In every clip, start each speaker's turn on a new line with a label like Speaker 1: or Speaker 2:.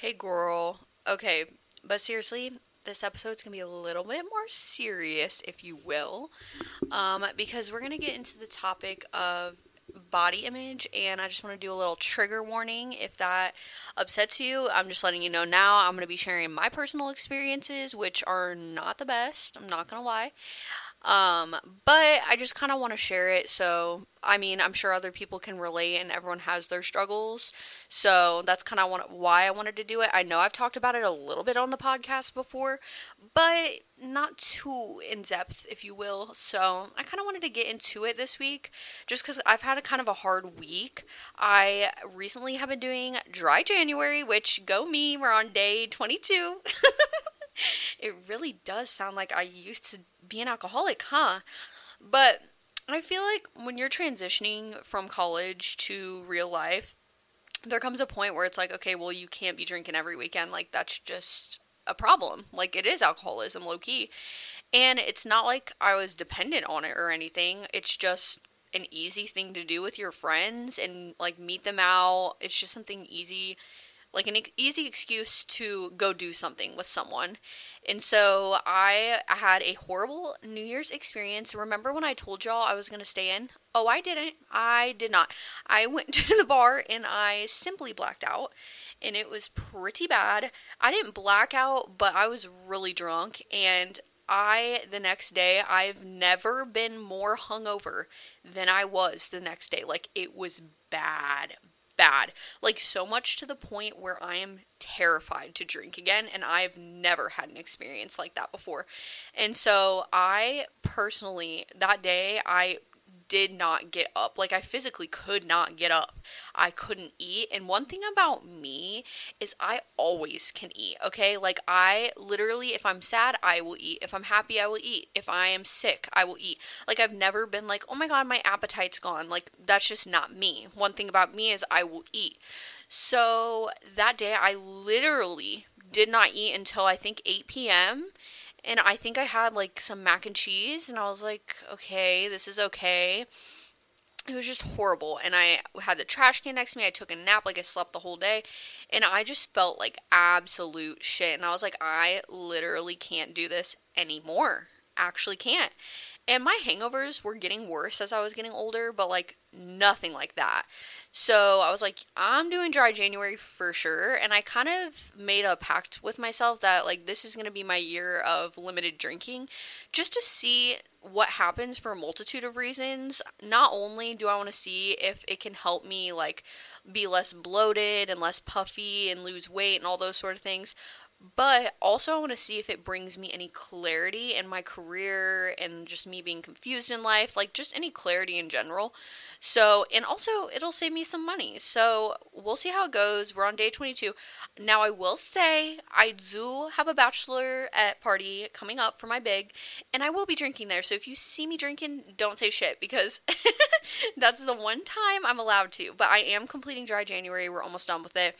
Speaker 1: Hey, girl. Okay, but seriously, this episode's gonna be a little bit more serious, if you will, um, because we're gonna get into the topic of body image, and I just want to do a little trigger warning if that upsets you. I'm just letting you know now. I'm gonna be sharing my personal experiences, which are not the best. I'm not gonna lie. Um, but I just kind of want to share it. So, I mean, I'm sure other people can relate and everyone has their struggles. So, that's kind of why I wanted to do it. I know I've talked about it a little bit on the podcast before, but not too in depth, if you will. So, I kind of wanted to get into it this week just because I've had a kind of a hard week. I recently have been doing dry January, which go me, we're on day 22. it really does sound like I used to be an alcoholic, huh? But I feel like when you're transitioning from college to real life, there comes a point where it's like, okay, well, you can't be drinking every weekend. Like, that's just a problem. Like, it is alcoholism, low key. And it's not like I was dependent on it or anything. It's just an easy thing to do with your friends and like meet them out. It's just something easy like an easy excuse to go do something with someone. And so I had a horrible New Year's experience. Remember when I told y'all I was going to stay in? Oh, I didn't. I did not. I went to the bar and I simply blacked out. And it was pretty bad. I didn't black out, but I was really drunk. And I, the next day, I've never been more hungover than I was the next day. Like, it was bad, bad. Like, so much to the point where I am terrified to drink again, and I've never had an experience like that before. And so, I personally, that day, I did not get up. Like I physically could not get up. I couldn't eat. And one thing about me is I always can eat, okay? Like I literally if I'm sad, I will eat. If I'm happy, I will eat. If I am sick, I will eat. Like I've never been like, "Oh my god, my appetite's gone." Like that's just not me. One thing about me is I will eat. So that day I literally did not eat until I think 8 p.m and I think I had like some mac and cheese, and I was like, okay, this is okay. It was just horrible, and I had the trash can next to me. I took a nap, like I slept the whole day, and I just felt like absolute shit. And I was like, I literally can't do this anymore. Actually, can't. And my hangovers were getting worse as I was getting older, but like nothing like that. So I was like, I'm doing dry January for sure. And I kind of made a pact with myself that, like, this is going to be my year of limited drinking just to see what happens for a multitude of reasons. Not only do I want to see if it can help me, like, be less bloated and less puffy and lose weight and all those sort of things, but also I want to see if it brings me any clarity in my career and just me being confused in life, like just any clarity in general. So, and also it'll save me some money. So, we'll see how it goes. We're on day 22. Now, I will say I do have a bachelor at party coming up for my big, and I will be drinking there. So, if you see me drinking, don't say shit because that's the one time I'm allowed to. But I am completing dry January. We're almost done with it.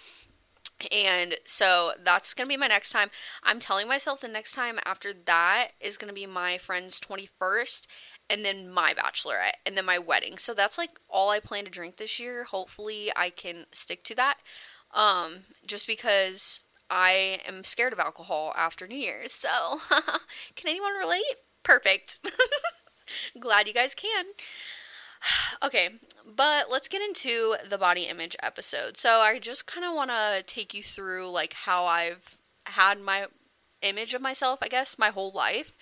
Speaker 1: And so that's going to be my next time. I'm telling myself the next time after that is going to be my friend's 21st and then my bachelorette and then my wedding. So that's like all I plan to drink this year. Hopefully I can stick to that. Um just because I am scared of alcohol after New Year's. So, can anyone relate? Perfect. Glad you guys can. Okay, but let's get into the body image episode. So I just kind of want to take you through like how I've had my image of myself, I guess, my whole life.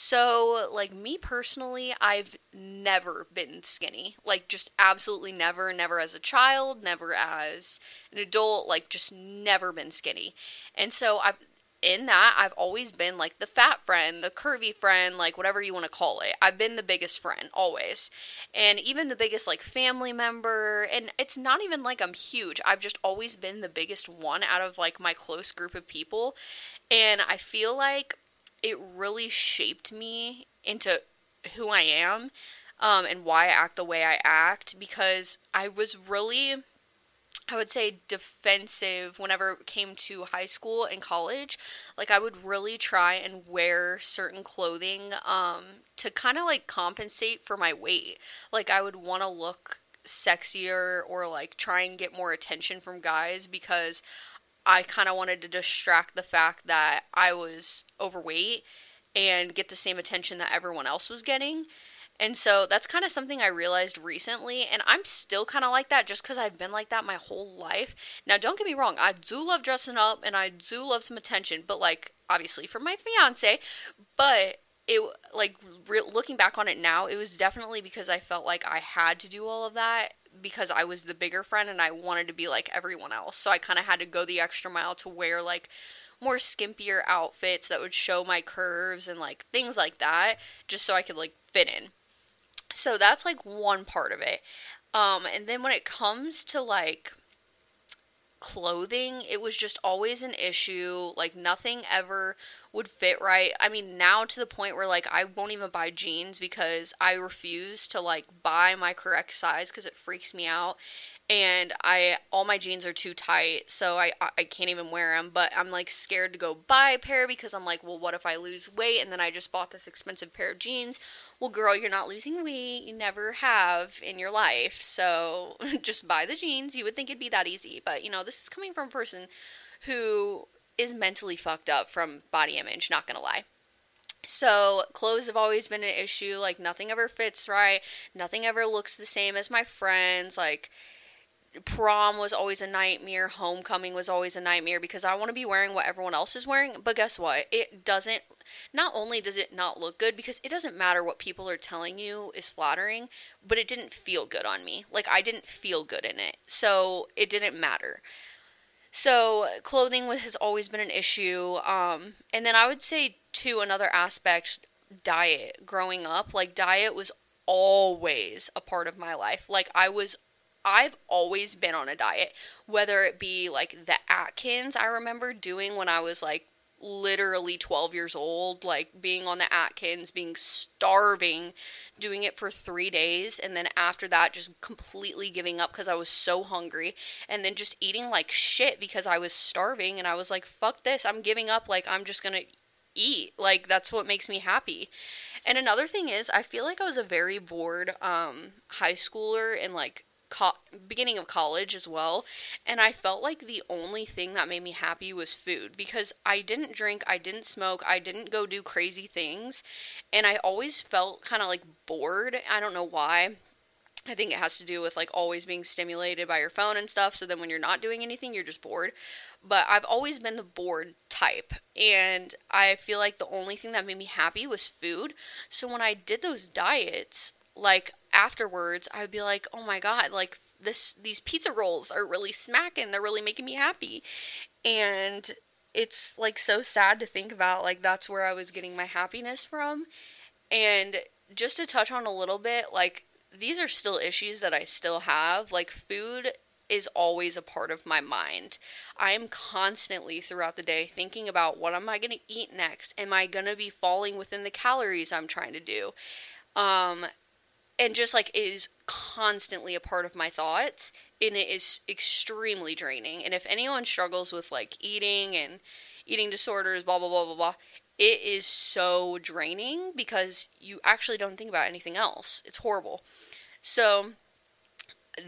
Speaker 1: So, like me personally, I've never been skinny. Like just absolutely never, never as a child, never as an adult, like just never been skinny. And so I've in that, I've always been like the fat friend, the curvy friend, like whatever you want to call it. I've been the biggest friend, always. And even the biggest like family member. And it's not even like I'm huge. I've just always been the biggest one out of like my close group of people. And I feel like it really shaped me into who I am um, and why I act the way I act because I was really I would say defensive whenever it came to high school and college. Like I would really try and wear certain clothing um to kind of like compensate for my weight. Like I would want to look sexier or like try and get more attention from guys because I kind of wanted to distract the fact that I was overweight and get the same attention that everyone else was getting. And so that's kind of something I realized recently, and I'm still kind of like that just because I've been like that my whole life. Now, don't get me wrong, I do love dressing up and I do love some attention, but like, obviously for my fiance, but it, like, re- looking back on it now, it was definitely because I felt like I had to do all of that because I was the bigger friend and I wanted to be like everyone else. So I kind of had to go the extra mile to wear like more skimpier outfits that would show my curves and like things like that just so I could like fit in. So that's like one part of it. Um, and then when it comes to like clothing, it was just always an issue. Like nothing ever would fit right. I mean, now to the point where like I won't even buy jeans because I refuse to like buy my correct size because it freaks me out and I all my jeans are too tight, so I I can't even wear them. But I'm like scared to go buy a pair because I'm like, well, what if I lose weight and then I just bought this expensive pair of jeans? Well, girl, you're not losing weight. You never have in your life, so just buy the jeans. You would think it'd be that easy, but you know, this is coming from a person who is mentally fucked up from body image. Not gonna lie. So, clothes have always been an issue. Like, nothing ever fits right. Nothing ever looks the same as my friends. Like, prom was always a nightmare homecoming was always a nightmare because i want to be wearing what everyone else is wearing but guess what? It doesn't not only does it not look good because it doesn't matter what people are telling you is flattering but it didn't feel good on me. Like i didn't feel good in it so it didn't matter. So clothing has always been an issue um, and then i would say too another aspect diet. Growing up like diet was always a part of my life. Like i was I've always been on a diet, whether it be like the Atkins I remember doing when I was like literally 12 years old, like being on the Atkins, being starving, doing it for three days, and then after that, just completely giving up because I was so hungry, and then just eating like shit because I was starving, and I was like, fuck this, I'm giving up, like, I'm just gonna eat. Like, that's what makes me happy. And another thing is, I feel like I was a very bored um, high schooler and like co- beginning of college as well, and I felt like the only thing that made me happy was food because I didn't drink, I didn't smoke, I didn't go do crazy things, and I always felt kind of like bored. I don't know why. I think it has to do with like always being stimulated by your phone and stuff. So then when you're not doing anything, you're just bored. But I've always been the bored type. And I feel like the only thing that made me happy was food. So when I did those diets, like afterwards I would be like, "Oh my god, like this these pizza rolls are really smacking. They're really making me happy." And it's like so sad to think about like that's where I was getting my happiness from. And just to touch on a little bit, like these are still issues that I still have. Like food is always a part of my mind. I am constantly throughout the day thinking about what am I going to eat next? Am I going to be falling within the calories I'm trying to do? Um and just like is constantly a part of my thoughts and it is extremely draining and if anyone struggles with like eating and eating disorders blah blah blah blah blah it is so draining because you actually don't think about anything else. It's horrible. So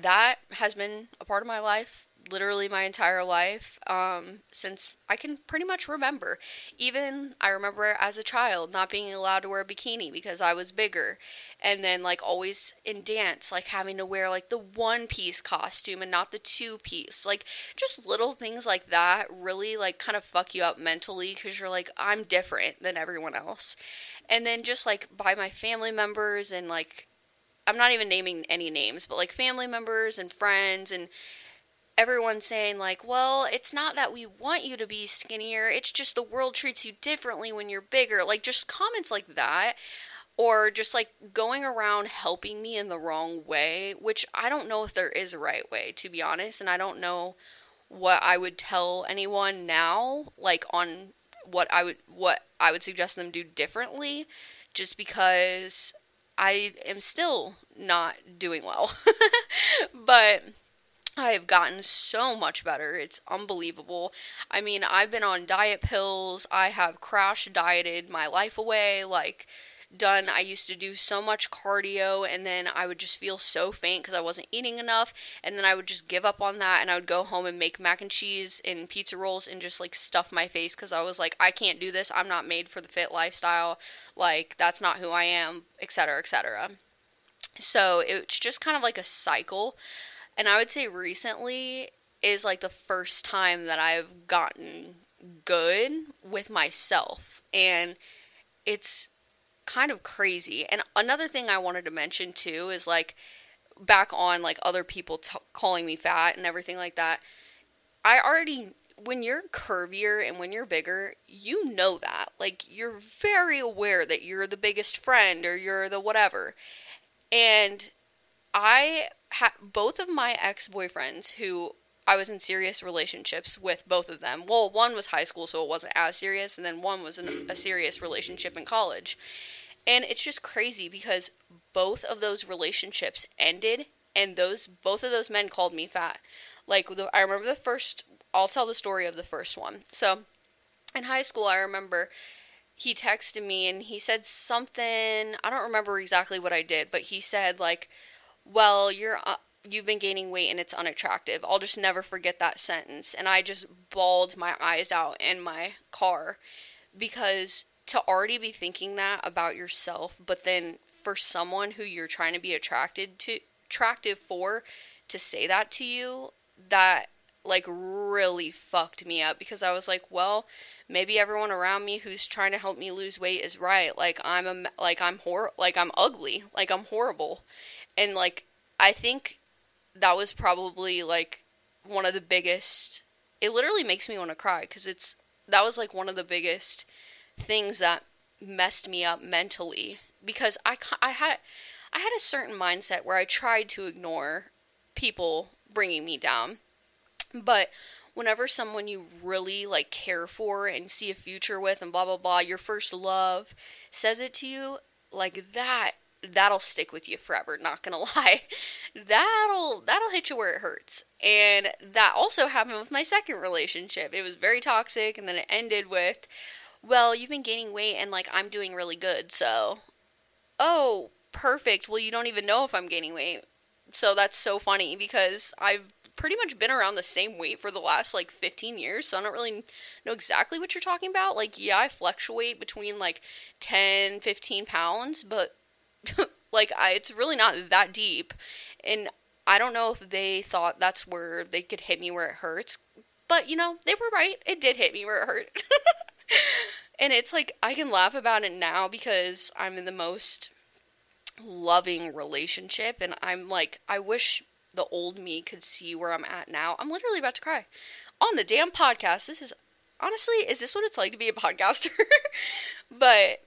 Speaker 1: that has been a part of my life literally my entire life um, since I can pretty much remember. Even I remember as a child not being allowed to wear a bikini because I was bigger. And then, like, always in dance, like having to wear like the one piece costume and not the two piece. Like, just little things like that really, like, kind of fuck you up mentally because you're like, I'm different than everyone else. And then, just like by my family members and like, I'm not even naming any names, but like family members and friends and everyone saying like, "Well, it's not that we want you to be skinnier. It's just the world treats you differently when you're bigger." Like just comments like that or just like going around helping me in the wrong way, which I don't know if there is a right way to be honest, and I don't know what I would tell anyone now like on what I would what I would suggest them do differently just because I am still not doing well. but I have gotten so much better. It's unbelievable. I mean, I've been on diet pills. I have crash dieted my life away. Like, done. I used to do so much cardio and then I would just feel so faint because I wasn't eating enough. And then I would just give up on that and I would go home and make mac and cheese and pizza rolls and just like stuff my face because I was like, I can't do this. I'm not made for the fit lifestyle. Like, that's not who I am, etc., etc. So it's just kind of like a cycle. And I would say recently is like the first time that I've gotten good with myself. And it's kind of crazy. And another thing I wanted to mention too is like back on like other people t- calling me fat and everything like that. I already when you're curvier and when you're bigger, you know that. Like you're very aware that you're the biggest friend or you're the whatever. And I had both of my ex-boyfriends who I was in serious relationships with both of them. Well, one was high school, so it wasn't as serious, and then one was in a serious relationship in college. And it's just crazy because both of those relationships ended, and those both of those men called me fat. Like the, I remember the first. I'll tell the story of the first one. So, in high school, I remember he texted me and he said something. I don't remember exactly what I did, but he said like, "Well, you're." Uh, you've been gaining weight and it's unattractive. I'll just never forget that sentence. And I just bawled my eyes out in my car because to already be thinking that about yourself, but then for someone who you're trying to be attracted to attractive for to say that to you, that like really fucked me up because I was like, well, maybe everyone around me who's trying to help me lose weight is right. Like I'm a like I'm hor like I'm ugly, like I'm horrible. And like I think that was probably like one of the biggest it literally makes me want to cry cuz it's that was like one of the biggest things that messed me up mentally because I I had I had a certain mindset where I tried to ignore people bringing me down. But whenever someone you really like care for and see a future with and blah blah blah, your first love says it to you, like that that'll stick with you forever not gonna lie. That'll that'll hit you where it hurts. And that also happened with my second relationship. It was very toxic and then it ended with well you've been gaining weight and like i'm doing really good so oh perfect. Well you don't even know if i'm gaining weight. So that's so funny because i've pretty much been around the same weight for the last like 15 years, so I don't really know exactly what you're talking about. Like, yeah, I fluctuate between like 10, 15 pounds, but like I, it's really not that deep and i don't know if they thought that's where they could hit me where it hurts but you know they were right. It did hit me where it hurt. And it's like i can laugh about it now because i'm in the most loving relationship and i'm like i wish the old me could see where i'm at now. I'm literally about to cry. On the damn podcast this is honestly is this what it's like to be a podcaster? But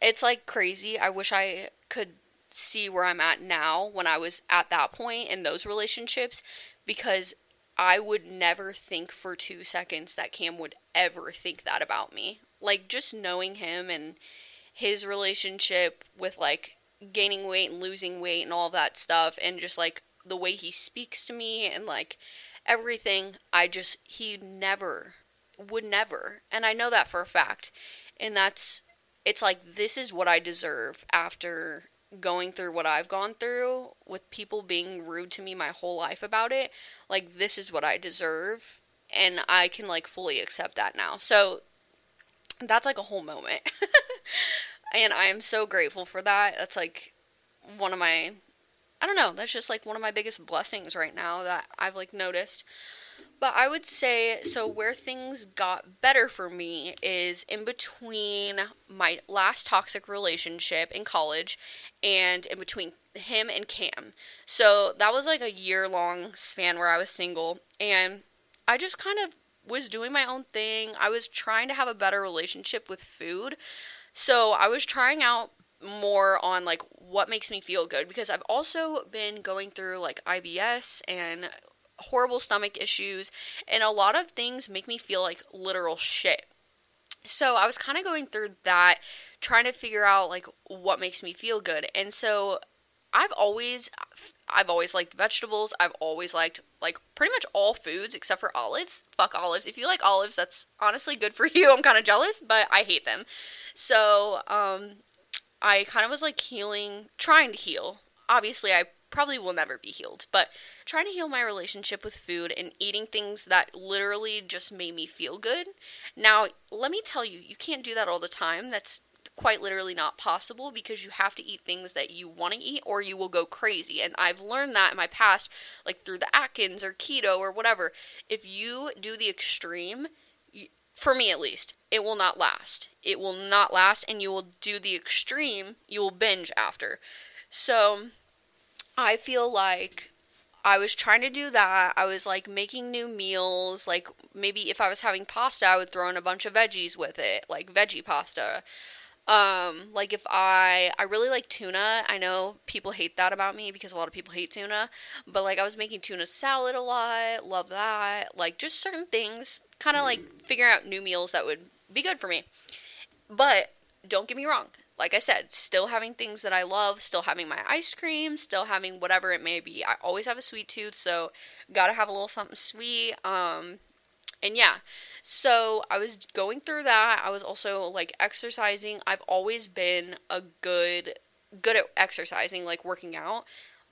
Speaker 1: it's like crazy i wish i could see where I'm at now when I was at that point in those relationships because I would never think for two seconds that Cam would ever think that about me. Like, just knowing him and his relationship with like gaining weight and losing weight and all that stuff, and just like the way he speaks to me and like everything, I just, he never would never. And I know that for a fact. And that's it's like this is what I deserve after going through what I've gone through with people being rude to me my whole life about it. Like this is what I deserve and I can like fully accept that now. So that's like a whole moment. and I am so grateful for that. That's like one of my I don't know, that's just like one of my biggest blessings right now that I've like noticed. But I would say so where things got better for me is in between my last toxic relationship in college and in between him and Cam. So that was like a year long span where I was single and I just kind of was doing my own thing. I was trying to have a better relationship with food. So I was trying out more on like what makes me feel good because I've also been going through like IBS and horrible stomach issues, and a lot of things make me feel like literal shit. So I was kind of going through that, trying to figure out like what makes me feel good. And so I've always I've always liked vegetables. I've always liked like pretty much all foods except for olives. Fuck olives. If you like olives, that's honestly good for you. I'm kind of jealous, but I hate them. So, um I kind of was like healing, trying to heal. Obviously, I probably will never be healed, but trying to heal my relationship with food and eating things that literally just made me feel good. Now, let me tell you, you can't do that all the time. That's quite literally not possible because you have to eat things that you want to eat or you will go crazy. And I've learned that in my past, like through the Atkins or keto or whatever. If you do the extreme, for me at least, it will not last. It will not last, and you will do the extreme, you will binge after. So, I feel like I was trying to do that. I was like making new meals. Like maybe if I was having pasta, I would throw in a bunch of veggies with it, like veggie pasta. Um, like if I I really like tuna. I know people hate that about me because a lot of people hate tuna, but like I was making tuna salad a lot. Love that. Like just certain things, kind of like figuring out new meals that would be good for me. But don't get me wrong. Like I said, still having things that I love, still having my ice cream, still having whatever it may be. I always have a sweet tooth, so gotta have a little something sweet. Um, and yeah, so I was going through that. I was also like exercising. I've always been a good good at exercising, like working out.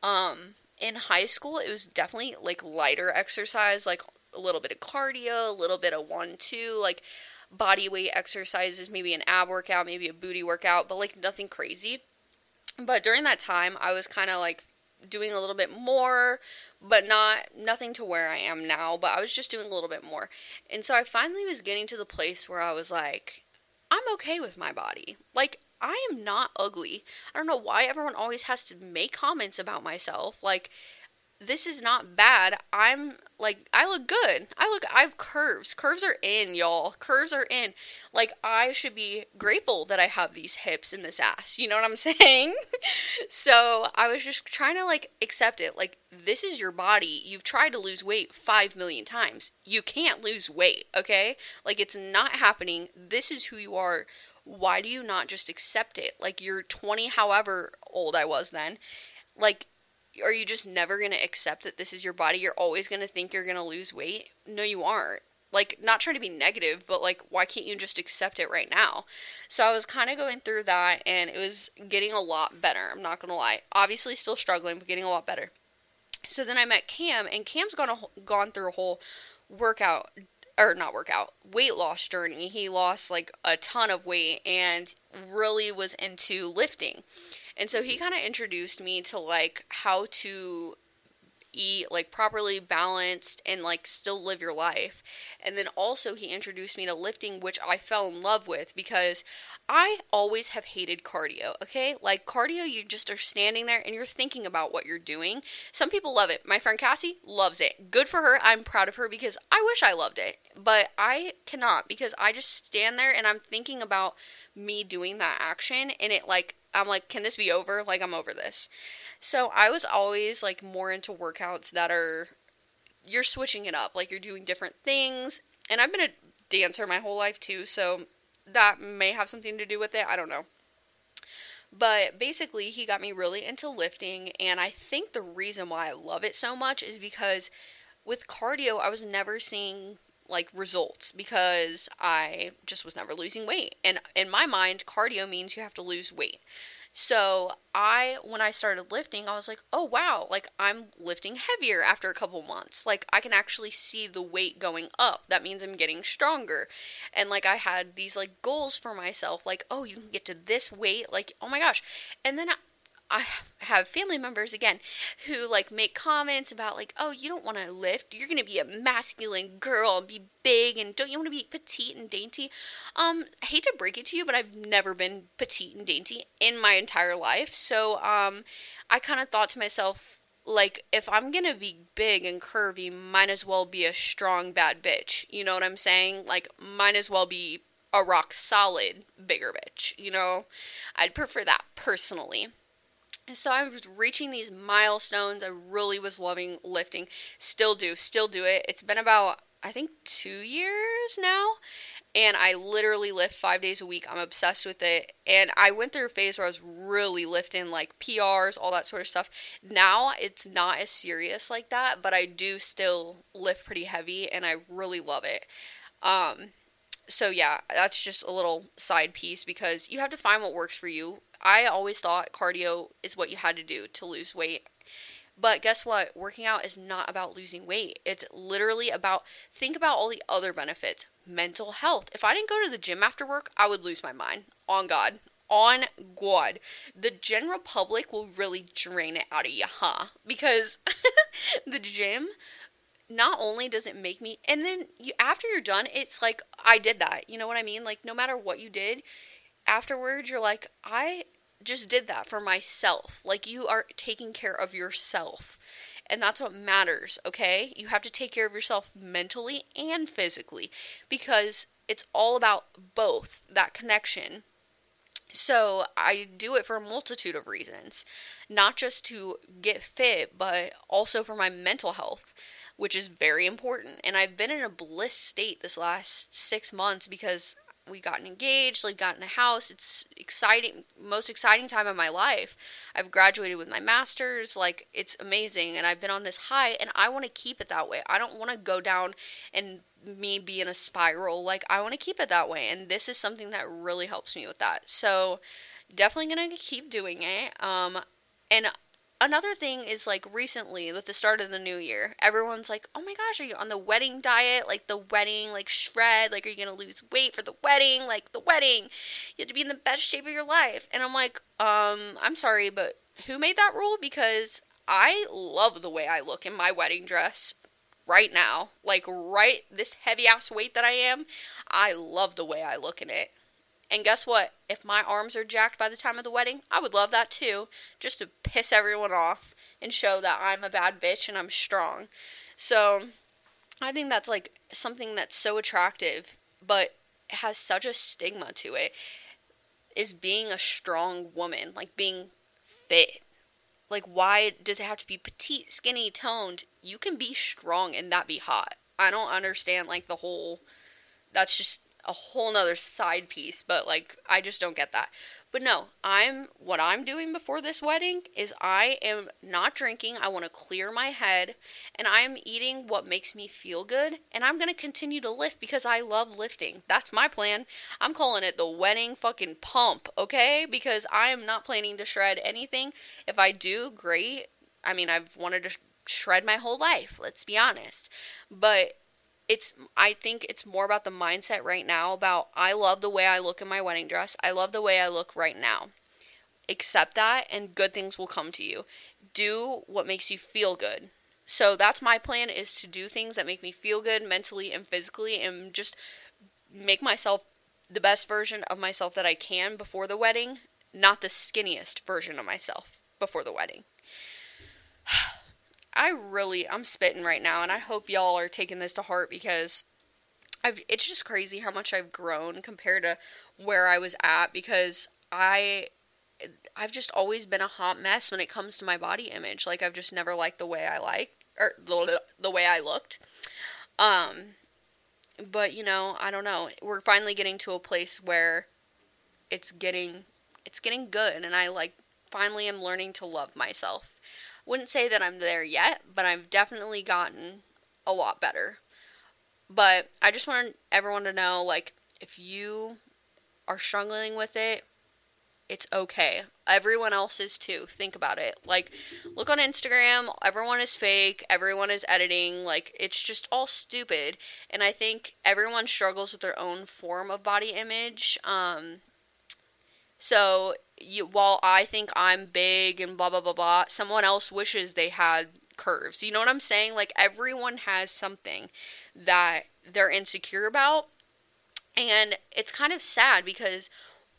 Speaker 1: Um in high school it was definitely like lighter exercise, like a little bit of cardio, a little bit of one two, like body weight exercises, maybe an ab workout, maybe a booty workout, but like nothing crazy. But during that time, I was kind of like doing a little bit more, but not nothing to where I am now, but I was just doing a little bit more. And so I finally was getting to the place where I was like, I'm okay with my body. Like I am not ugly. I don't know why everyone always has to make comments about myself. Like this is not bad. I'm like I look good. I look I have curves. Curves are in, y'all. Curves are in. Like I should be grateful that I have these hips and this ass. You know what I'm saying? so, I was just trying to like accept it. Like this is your body. You've tried to lose weight 5 million times. You can't lose weight, okay? Like it's not happening. This is who you are. Why do you not just accept it? Like you're 20 however old I was then. Like are you just never going to accept that this is your body? You're always going to think you're going to lose weight? No, you aren't. Like, not trying to be negative, but like, why can't you just accept it right now? So I was kind of going through that and it was getting a lot better. I'm not going to lie. Obviously, still struggling, but getting a lot better. So then I met Cam, and Cam's gone, a, gone through a whole workout or not workout, weight loss journey. He lost like a ton of weight and really was into lifting. And so he mm-hmm. kind of introduced me to like how to eat like properly balanced and like still live your life. And then also he introduced me to lifting which I fell in love with because I always have hated cardio, okay? Like cardio you just are standing there and you're thinking about what you're doing. Some people love it. My friend Cassie loves it. Good for her. I'm proud of her because I wish I loved it, but I cannot because I just stand there and I'm thinking about me doing that action and it like I'm like, can this be over? Like, I'm over this. So I was always like more into workouts that are, you're switching it up. Like, you're doing different things. And I've been a dancer my whole life too, so that may have something to do with it. I don't know. But basically, he got me really into lifting, and I think the reason why I love it so much is because with cardio, I was never seeing like results because I just was never losing weight. And in my mind, cardio means you have to lose weight. So I, when I started lifting, I was like, oh wow, like I'm lifting heavier after a couple months. Like I can actually see the weight going up. That means I'm getting stronger. And like I had these like goals for myself, like, oh, you can get to this weight. Like, oh my gosh. And then I have family members again who like make comments about like, oh, you don't want to lift. You're gonna be a masculine girl and be big, and don't you want to be petite and dainty? Um, I hate to break it to you, but I've never been petite and dainty in my entire life. So um, I kind of thought to myself, like, if I'm gonna be big and curvy, might as well be a strong bad bitch. You know what I'm saying? Like, might as well be a rock solid bigger bitch. You know, I'd prefer that personally so I was reaching these milestones. I really was loving lifting. Still do, still do it. It's been about I think 2 years now and I literally lift 5 days a week. I'm obsessed with it. And I went through a phase where I was really lifting like PRs, all that sort of stuff. Now it's not as serious like that, but I do still lift pretty heavy and I really love it. Um so yeah, that's just a little side piece because you have to find what works for you. I always thought cardio is what you had to do to lose weight. But guess what? Working out is not about losing weight. It's literally about think about all the other benefits. Mental health. If I didn't go to the gym after work, I would lose my mind. On God. On God. The general public will really drain it out of you, huh? Because the gym not only does it make me and then you after you're done, it's like I did that. You know what I mean? Like no matter what you did, afterwards you're like I just did that for myself. Like you are taking care of yourself. And that's what matters, okay? You have to take care of yourself mentally and physically because it's all about both that connection. So I do it for a multitude of reasons, not just to get fit, but also for my mental health, which is very important. And I've been in a bliss state this last six months because we gotten engaged, like got in a house. It's exciting, most exciting time of my life. I've graduated with my master's, like it's amazing, and I've been on this high, and I want to keep it that way. I don't want to go down and me be in a spiral. Like I want to keep it that way, and this is something that really helps me with that. So definitely gonna keep doing it. Um, and another thing is like recently with the start of the new year everyone's like oh my gosh are you on the wedding diet? Like the wedding like shred like are you gonna lose weight for the wedding? Like the wedding. You have to be in the best shape of your life. And i'm like um i'm sorry but who made that rule? Because i love the way i look in my wedding dress right now. Like right this heavy ass weight that i am i love the way i look in it and guess what? If my arms are jacked by the time of the wedding, I would love that too, just to piss everyone off and show that I'm a bad bitch and I'm strong. So, I think that's like something that's so attractive, but has such a stigma to it is being a strong woman, like being fit. Like, why does it have to be petite, skinny, toned? You can be strong and that be hot. I don't understand, like, the whole. That's just a whole nother side piece, but like I just don't get that. But no, I'm what I'm doing before this wedding is I am not drinking. I want to clear my head and I am eating what makes me feel good and I'm going to continue to lift because I love lifting. That's my plan. I'm calling it the wedding fucking pump, okay? Because I am not planning to shred anything. If I do, great. I mean, I've wanted to shred my whole life, let's be honest. But it's I think it's more about the mindset right now about I love the way I look in my wedding dress. I love the way I look right now. Accept that and good things will come to you. Do what makes you feel good. So that's my plan is to do things that make me feel good mentally and physically and just make myself the best version of myself that I can before the wedding, not the skinniest version of myself before the wedding. I really I'm spitting right now and I hope y'all are taking this to heart because I've it's just crazy how much I've grown compared to where I was at because I I've just always been a hot mess when it comes to my body image. Like I've just never liked the way I like or the, the way I looked. Um but you know, I don't know. We're finally getting to a place where it's getting it's getting good and I like finally am learning to love myself. Wouldn't say that I'm there yet, but I've definitely gotten a lot better. But I just want everyone to know like if you are struggling with it, it's okay. Everyone else is too. Think about it. Like, look on Instagram. Everyone is fake. Everyone is editing. Like, it's just all stupid. And I think everyone struggles with their own form of body image. Um, so you, while I think I'm big and blah blah blah blah, someone else wishes they had curves. You know what I'm saying? Like everyone has something that they're insecure about. And it's kind of sad because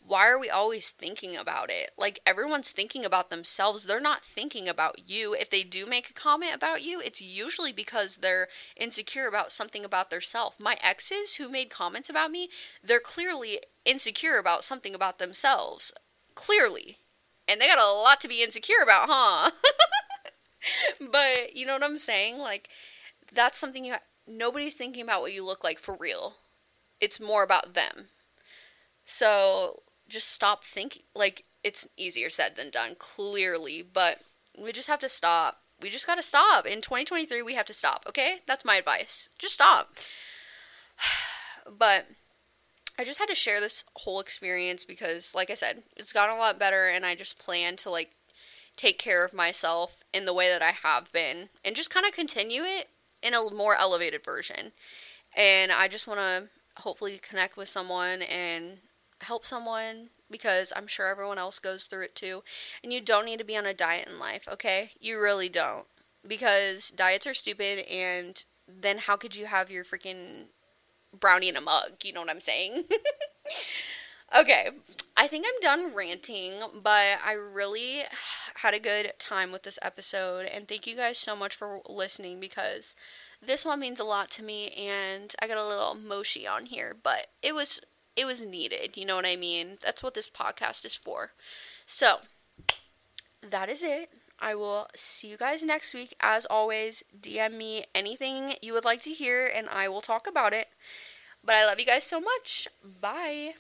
Speaker 1: why are we always thinking about it? Like everyone's thinking about themselves. They're not thinking about you. If they do make a comment about you, it's usually because they're insecure about something about themselves. My exes who made comments about me, they're clearly insecure about something about themselves. Clearly. And they got a lot to be insecure about, huh? but you know what I'm saying? Like that's something you ha- nobody's thinking about what you look like for real. It's more about them. So just stop thinking. Like, it's easier said than done, clearly, but we just have to stop. We just gotta stop. In 2023, we have to stop, okay? That's my advice. Just stop. but I just had to share this whole experience because, like I said, it's gotten a lot better, and I just plan to like take care of myself in the way that I have been and just kind of continue it in a more elevated version. And I just want to hopefully connect with someone and help someone because I'm sure everyone else goes through it too. And you don't need to be on a diet in life, okay? You really don't. Because diets are stupid, and then how could you have your freaking brownie in a mug. You know what I'm saying? okay, I think I'm done ranting, but I really had a good time with this episode, and thank you guys so much for listening because this one means a lot to me, and I got a little mushy on here, but it was it was needed. You know what I mean? That's what this podcast is for. So that is it. I will see you guys next week. As always, DM me anything you would like to hear and I will talk about it. But I love you guys so much. Bye.